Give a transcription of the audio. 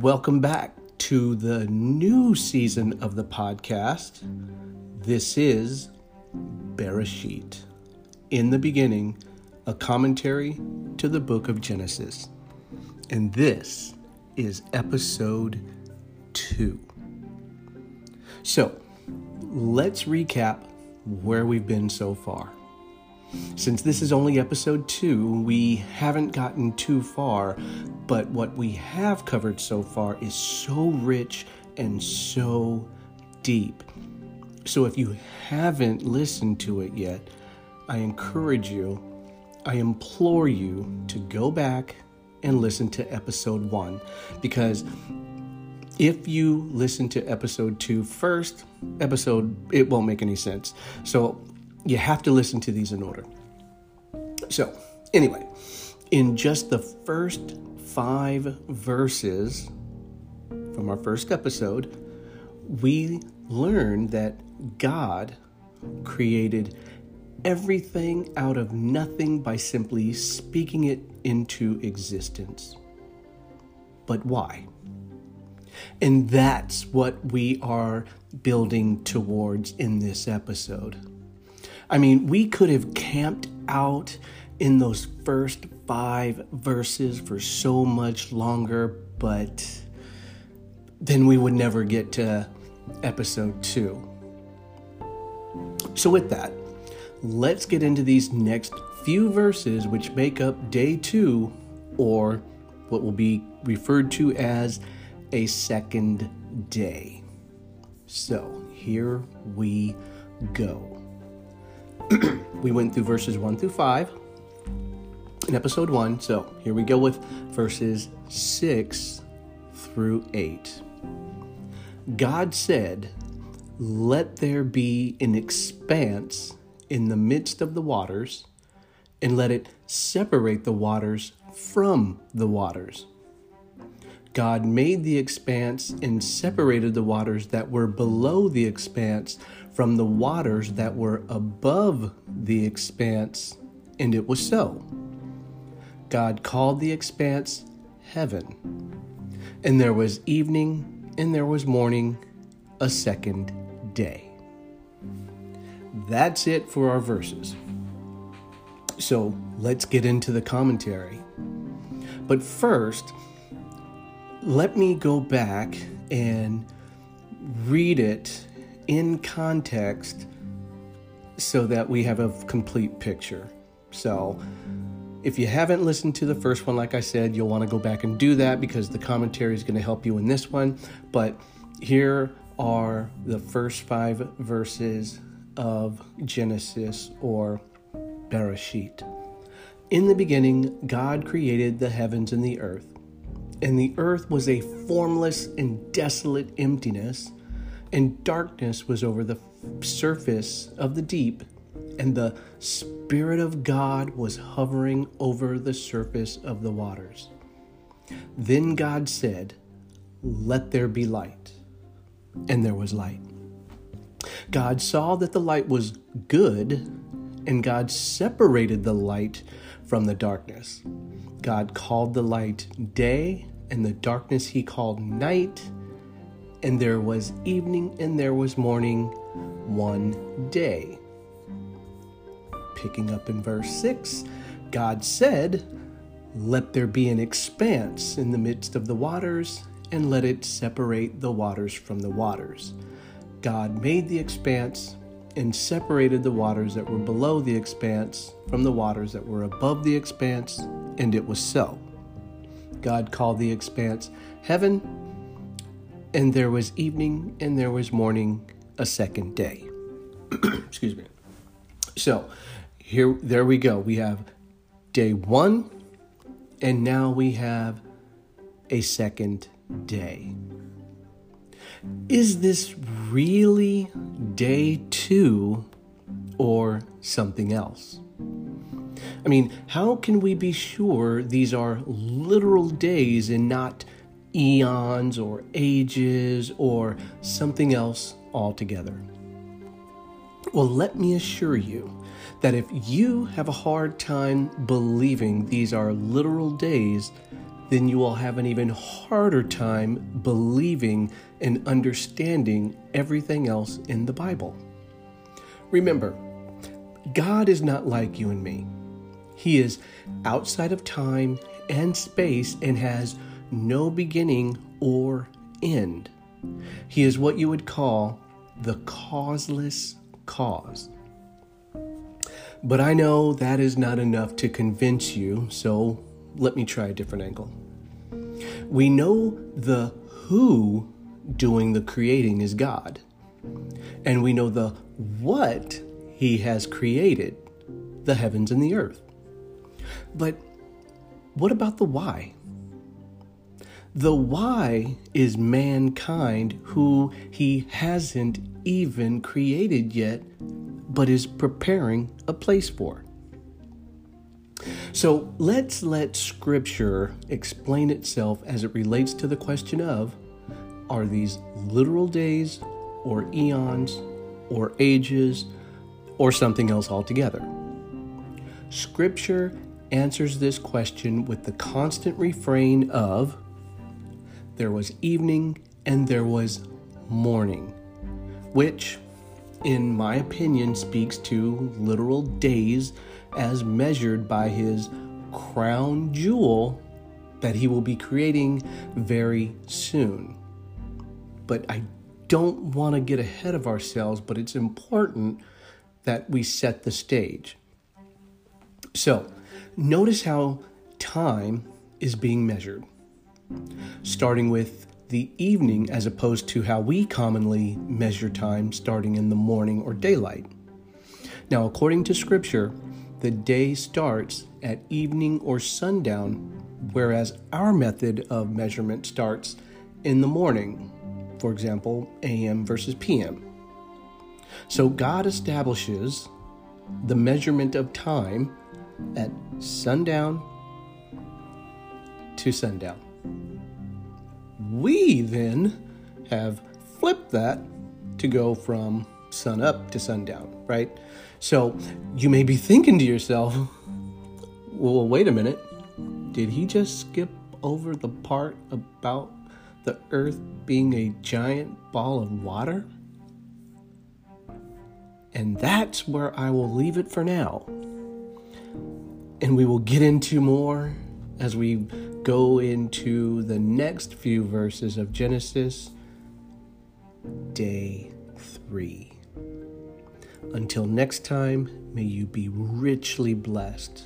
Welcome back to the new season of the podcast. This is Bereshit. In the beginning, a commentary to the book of Genesis. And this is episode two. So, let's recap where we've been so far. Since this is only episode two, we haven't gotten too far, but what we have covered so far is so rich and so deep. So if you haven't listened to it yet, I encourage you, I implore you to go back and listen to episode one because if you listen to episode two first, episode it won't make any sense. So you have to listen to these in order. So, anyway, in just the first five verses from our first episode, we learned that God created everything out of nothing by simply speaking it into existence. But why? And that's what we are building towards in this episode. I mean, we could have camped out in those first five verses for so much longer, but then we would never get to episode two. So, with that, let's get into these next few verses, which make up day two, or what will be referred to as a second day. So, here we go. we went through verses 1 through 5 in episode 1. So here we go with verses 6 through 8. God said, Let there be an expanse in the midst of the waters, and let it separate the waters from the waters. God made the expanse and separated the waters that were below the expanse from the waters that were above the expanse, and it was so. God called the expanse heaven. And there was evening and there was morning, a second day. That's it for our verses. So let's get into the commentary. But first, let me go back and read it in context so that we have a complete picture. So, if you haven't listened to the first one, like I said, you'll want to go back and do that because the commentary is going to help you in this one. But here are the first five verses of Genesis or Bereshit. In the beginning, God created the heavens and the earth, and the earth was a formless and desolate emptiness and darkness was over the surface of the deep, and the Spirit of God was hovering over the surface of the waters. Then God said, Let there be light. And there was light. God saw that the light was good, and God separated the light from the darkness. God called the light day, and the darkness he called night and there was evening and there was morning one day. Picking up in verse 6, God said, Let there be an expanse in the midst of the waters, and let it separate the waters from the waters. God made the expanse and separated the waters that were below the expanse from the waters that were above the expanse, and it was so. God called the expanse heaven, and there was evening and there was morning a second day. Excuse me. So, here there we go. We have day 1 and now we have a second day. Is this really day 2 or something else? I mean, how can we be sure these are literal days and not eons or ages or something else altogether. Well, let me assure you that if you have a hard time believing these are literal days, then you will have an even harder time believing and understanding everything else in the Bible. Remember, God is not like you and me. He is outside of time and space and has no beginning or end. He is what you would call the causeless cause. But I know that is not enough to convince you, so let me try a different angle. We know the who doing the creating is God, and we know the what He has created the heavens and the earth. But what about the why? The why is mankind who he hasn't even created yet, but is preparing a place for. So let's let Scripture explain itself as it relates to the question of are these literal days or eons or ages or something else altogether? Scripture answers this question with the constant refrain of there was evening and there was morning, which, in my opinion, speaks to literal days as measured by his crown jewel that he will be creating very soon. But I don't want to get ahead of ourselves, but it's important that we set the stage. So, notice how time is being measured starting with the evening as opposed to how we commonly measure time starting in the morning or daylight. Now, according to Scripture, the day starts at evening or sundown, whereas our method of measurement starts in the morning, for example, AM versus PM. So God establishes the measurement of time at sundown to sundown. We then have flipped that to go from sun up to sundown, right? So you may be thinking to yourself, well, wait a minute. Did he just skip over the part about the earth being a giant ball of water? And that's where I will leave it for now. And we will get into more as we go into the next few verses of Genesis, day three. Until next time, may you be richly blessed.